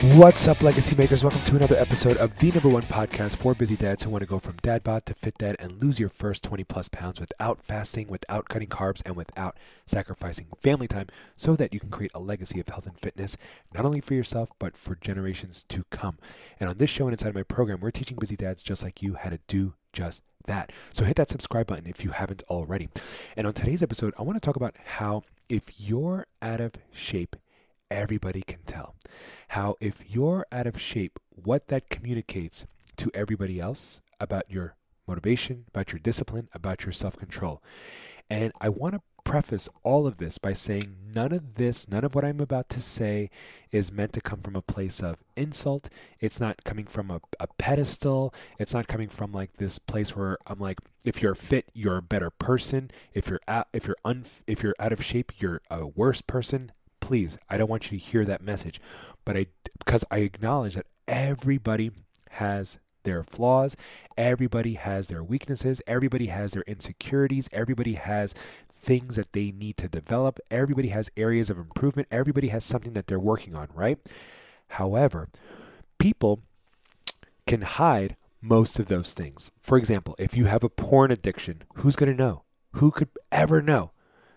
What's up, legacy makers? Welcome to another episode of the number one podcast for busy dads who want to go from dad bod to fit dad and lose your first 20 plus pounds without fasting, without cutting carbs, and without sacrificing family time so that you can create a legacy of health and fitness, not only for yourself, but for generations to come. And on this show and inside of my program, we're teaching busy dads just like you how to do just that. So hit that subscribe button if you haven't already. And on today's episode, I want to talk about how if you're out of shape, everybody can tell. How, if you're out of shape, what that communicates to everybody else about your motivation, about your discipline, about your self control. And I want to preface all of this by saying none of this, none of what I'm about to say is meant to come from a place of insult. It's not coming from a, a pedestal. It's not coming from like this place where I'm like, if you're fit, you're a better person. If you're out, if you're un, if you're out of shape, you're a worse person please, I don't want you to hear that message. But I, because I acknowledge that everybody has their flaws, everybody has their weaknesses, everybody has their insecurities, everybody has things that they need to develop, everybody has areas of improvement, everybody has something that they're working on, right? However, people can hide most of those things. For example, if you have a porn addiction, who's going to know? Who could ever know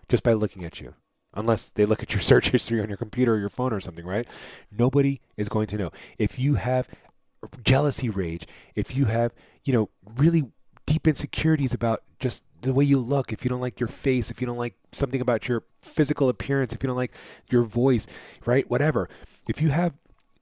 just by looking at you? Unless they look at your search history on your computer or your phone or something, right? Nobody is going to know. If you have jealousy rage, if you have, you know, really deep insecurities about just the way you look, if you don't like your face, if you don't like something about your physical appearance, if you don't like your voice, right? Whatever. If you have,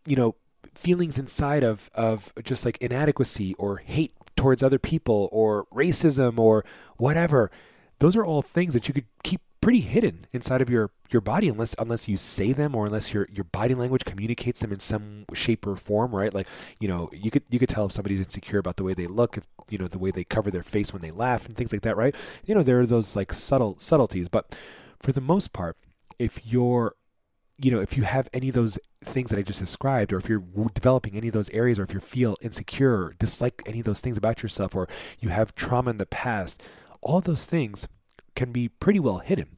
you know, feelings inside of of just like inadequacy or hate towards other people or racism or whatever, those are all things that you could keep pretty hidden inside of your your body unless unless you say them or unless your your body language communicates them in some shape or form right? Like you know you could you could tell if somebody's insecure about the way they look if you know the way they cover their face when they laugh and things like that right? You know there are those like subtle subtleties but for the most part if you're you know if you have any of those things that i just described or if you're developing any of those areas or if you feel insecure or dislike any of those things about yourself or you have trauma in the past all those things can be pretty well hidden.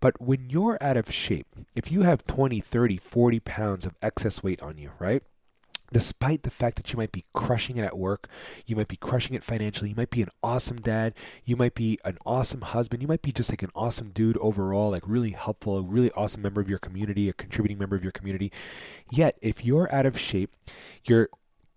But when you're out of shape, if you have 20, 30, 40 pounds of excess weight on you, right? Despite the fact that you might be crushing it at work, you might be crushing it financially, you might be an awesome dad, you might be an awesome husband, you might be just like an awesome dude overall, like really helpful, a really awesome member of your community, a contributing member of your community. Yet, if you're out of shape, you're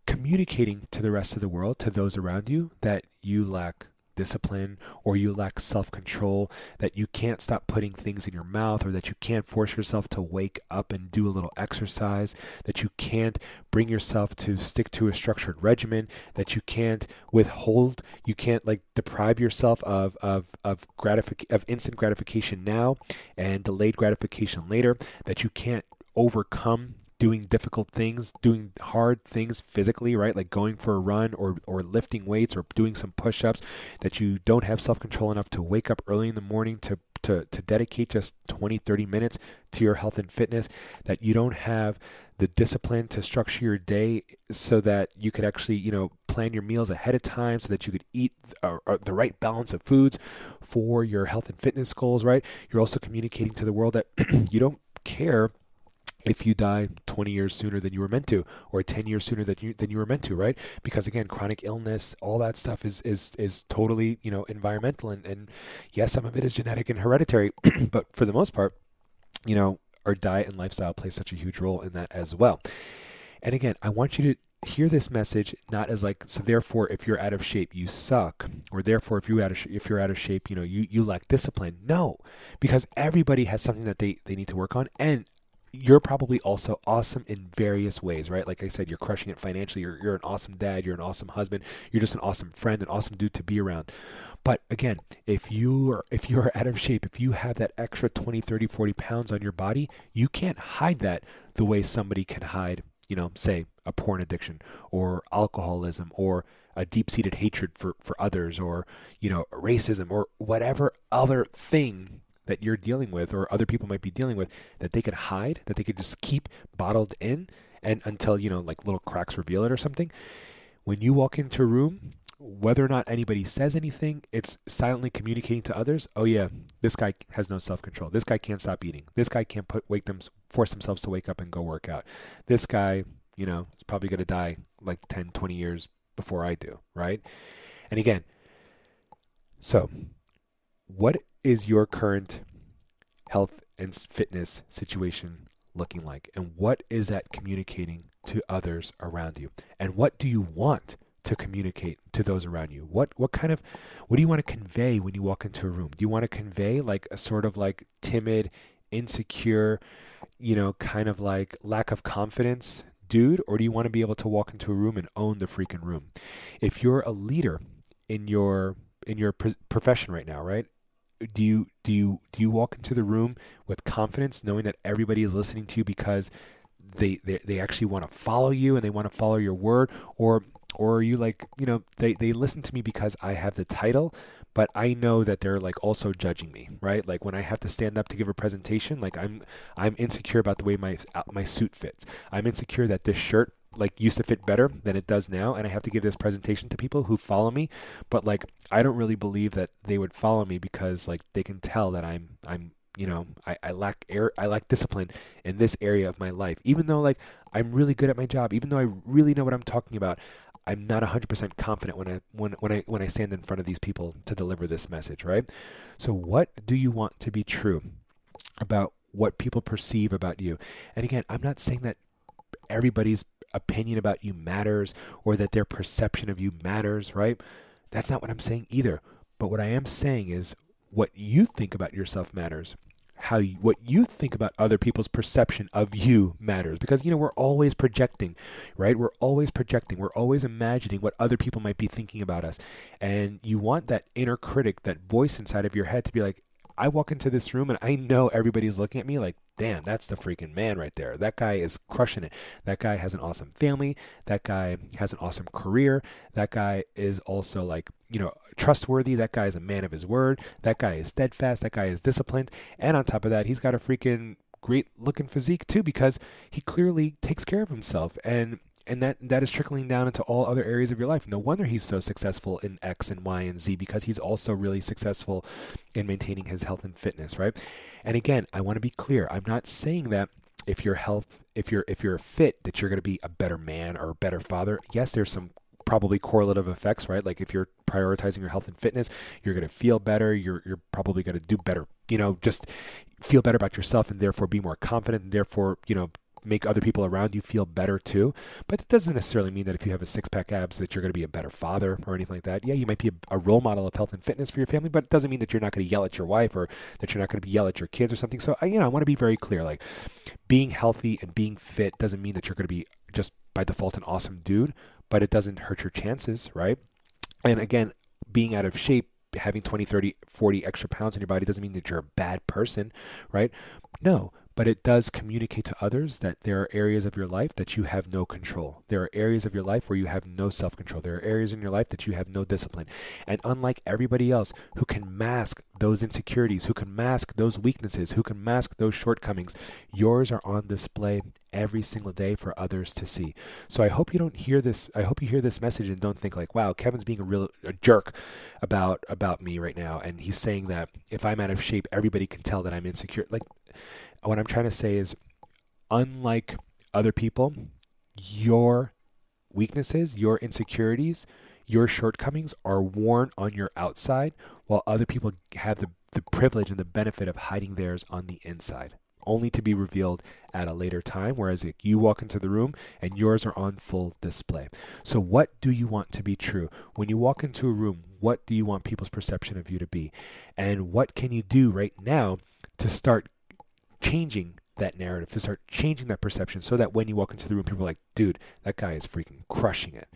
communicating to the rest of the world, to those around you, that you lack discipline or you lack self control, that you can't stop putting things in your mouth, or that you can't force yourself to wake up and do a little exercise, that you can't bring yourself to stick to a structured regimen, that you can't withhold, you can't like deprive yourself of of of gratific- of instant gratification now and delayed gratification later, that you can't overcome doing difficult things, doing hard things physically, right? Like going for a run or, or lifting weights or doing some push ups, that you don't have self control enough to wake up early in the morning to, to, to dedicate just 20, 30 minutes to your health and fitness, that you don't have the discipline to structure your day so that you could actually, you know, plan your meals ahead of time so that you could eat uh, uh, the right balance of foods for your health and fitness goals, right? You're also communicating to the world that you don't care if you die 20 years sooner than you were meant to or 10 years sooner than you than you were meant to right? Because again chronic illness all that stuff is is is totally you know environmental and and yes some of it is genetic and hereditary but for the most part you know our diet and lifestyle plays such a huge role in that as well. And again i want you to hear this message not as like so therefore if you're out of shape you suck or therefore if you out of sh- if you're out of shape you know you you lack discipline. No because everybody has something that they they need to work on and you're probably also awesome in various ways, right? Like I said, you're crushing it financially. You're, you're an awesome dad. You're an awesome husband. You're just an awesome friend, an awesome dude to be around. But again, if you are, if you are out of shape, if you have that extra 20, 30, 40 pounds on your body, you can't hide that the way somebody can hide, you know, say a porn addiction or alcoholism or a deep-seated hatred for for others or you know racism or whatever other thing that you're dealing with or other people might be dealing with that they could hide that they could just keep bottled in and until you know like little cracks reveal it or something when you walk into a room whether or not anybody says anything, it's silently communicating to others. Oh yeah, this guy has no self-control. This guy can't stop eating. This guy can't put wake them force themselves to wake up and go work out. This guy, you know, is probably going to die like 10, 20 years before I do, right? And again, so what is your current health and fitness situation looking like? And what is that communicating to others around you? And what do you want to communicate to those around you? What what kind of what do you want to convey when you walk into a room? Do you want to convey like a sort of like timid, insecure, you know, kind of like lack of confidence dude or do you want to be able to walk into a room and own the freaking room? If you're a leader in your in your profession right now, right? Do you do you do you walk into the room with confidence knowing that everybody is listening to you because they, they, they actually want to follow you and they want to follow your word? Or or are you like you know they they listen to me because I have the title but I know that they're like also judging me right? Like when I have to stand up to give a presentation like I'm I'm insecure about the way my uh, my suit fits. I'm insecure that this shirt like used to fit better than it does now and I have to give this presentation to people who follow me but like I don't really believe that they would follow me because like they can tell that I'm I'm you know I, I lack air I lack discipline in this area of my life even though like I'm really good at my job even though I really know what I'm talking about I'm not 100% confident when I when when I when I stand in front of these people to deliver this message, right? So what do you want to be true about what people perceive about you? And again, I'm not saying that everybody's opinion about you matters or that their perception of you matters, right? That's not what I'm saying either. But what I am saying is what you think about yourself matters. How you, what you think about other people's perception of you matters. Because you know we're always projecting right? We're always projecting. We're always imagining what other people might be thinking about us. And you want that inner critic that voice inside of your head to be like I walk into this room and I know everybody's looking at me like, damn, that's the freaking man right there. That guy is crushing it. That guy has an awesome family. That guy has an awesome career. That guy is also like, you know, trustworthy. That guy is a man of his word. That guy is steadfast. That guy is disciplined. And on top of that, he's got a freaking great looking physique too because he clearly takes care of himself and and that that is trickling down into all other areas of your life. No wonder he's so successful in X and Y and Z because he's also really successful in maintaining his health and fitness, right? And again, I want to be clear. I'm not saying that if you're health if you're if you're fit that you're going to be a better man or a better father. Yes, there's some probably correlative effects, right? Like if you're prioritizing your health and fitness, you're going to feel better. You're you're probably going to do better. You know, just feel better about yourself and therefore be more confident and therefore, you know, make other people around you feel better too. But it doesn't necessarily mean that if you have a six pack abs that you're going to be a better father or anything like that. Yeah, you might be a, a, role model of health and fitness for your family, but it doesn't mean that you're not going to yell at your wife or that you're not going to yell at your kids or something. So, I, you know, I want to be very clear. Like, being healthy and being fit doesn't mean that you're going to be just by default an awesome dude, but it doesn't hurt your chances, right? And again, being out of shape having 20, 30, 40 extra pounds in your body doesn't mean that you're a bad person, right? No, but it does communicate to others that there are areas of your life that you have no control. There are areas of your life where you have no self control. There are areas in your life that you have no discipline. And unlike everybody else who can mask those insecurities, who can mask those weaknesses, who can mask those shortcomings, yours are on display every single day for others to see. So I hope you don't hear this. I hope you hear this message and don't think like, "Wow, Kevin's being a real a jerk about about me right now," and he's saying that if I'm out of shape, everybody can tell that I'm insecure. Like what I'm trying to say is, unlike other people, your weaknesses, your insecurities, your shortcomings are worn on your outside, while other people have the, the privilege and the benefit of hiding theirs on the inside, only to be revealed at a later time. Whereas like, you walk into the room and yours are on full display. So, what do you want to be true? When you walk into a room, what do you want people's perception of you to be? And what can you do right now to start changing that narrative, to start changing that perception so that when you walk into the room, people are like, dude, that guy is freaking crushing it.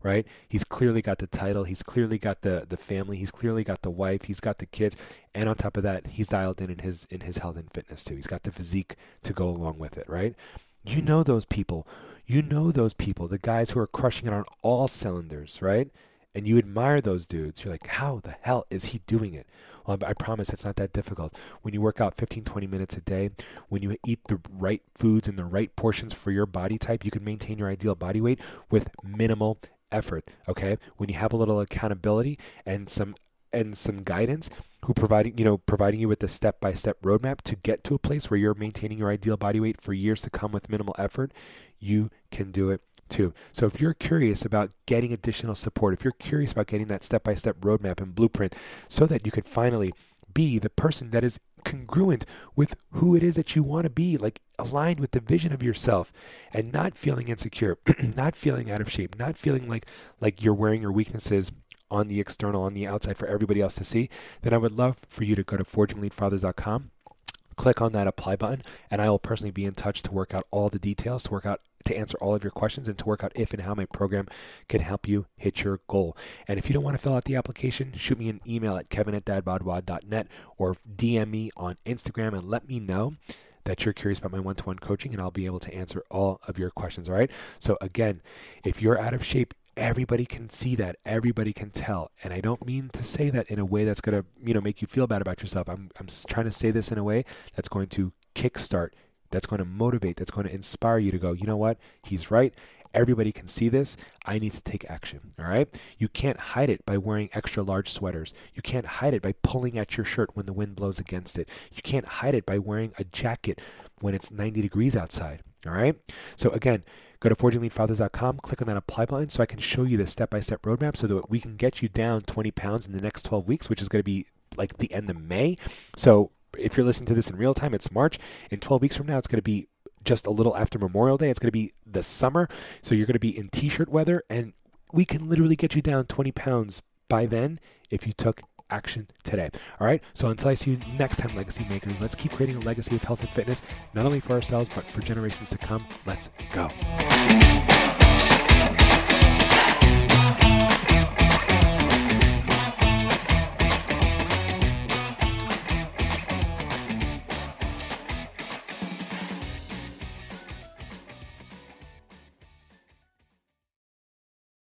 Right? He's clearly got the title. He's clearly got the the family. He's clearly got the wife. He's got the kids, and on top of that, he's dialed in in his in his health and fitness too. He's got the physique to go along with it. Right? You mm-hmm. know those people. You know those people. The guys who are crushing it on all cylinders. Right? And you admire those dudes. You're like, how the hell is he doing it? Well, I promise it's not that difficult. When you work out 15, 20 minutes a day, when you eat the right foods in the right portions for your body type, you can maintain your ideal body weight with minimal effort. Okay. When you have a little accountability and some and some guidance who providing you know providing you with the step by step roadmap to get to a place where you're maintaining your ideal body weight for years to come with minimal effort, you can do it too. So if you're curious about getting additional support, if you're curious about getting that step by step roadmap and blueprint so that you could finally be the person that is congruent with who it is that you want to be, like aligned with the vision of yourself and not feeling insecure, not feeling out of shape, not feeling like like you're wearing your weaknesses on the external, on the outside for everybody else to see, then I would love for you to go to forgingelitefathers.com click on that apply button and I will personally be in touch to work out all the details, to work out to answer all of your questions and to work out if and how my program can help you hit your goal. And if you don't want to fill out the application, shoot me an email at kevin at dadbodwod.net or DM me on Instagram and let me know that you're curious about my one to one coaching and I'll be able to answer all of your questions. All right. So, again, if you're out of shape, everybody can see that everybody can tell and i don't mean to say that in a way that's going to you know make you feel bad about yourself i'm, I'm trying to say this in a way that's going to kickstart that's going to motivate that's going to inspire you to go you know what? He's right. Everybody can see this. I need to take action. All right you can't hide it by wearing extra large sweaters. You can't hide it by pulling at your shirt when the wind blows against it. You can't hide it by wearing a jacket when it's 90 degrees outside. All right so again Go to forgingelitefathers.com, click on that apply button so I can show you the step by step roadmap so that we can get you down 20 pounds in the next 12 weeks, which is going to be like the end of May. So if you're listening to this in real time, it's March. In 12 weeks from now, it's going to be just a little after Memorial Day. It's going to be the summer. So you're going to be in t shirt weather, and we can literally get you down 20 pounds by then if you took action today. All right. So until I see you next time, legacy makers, let's keep creating a legacy of health and fitness, not only for ourselves, but for generations to come. Let's go.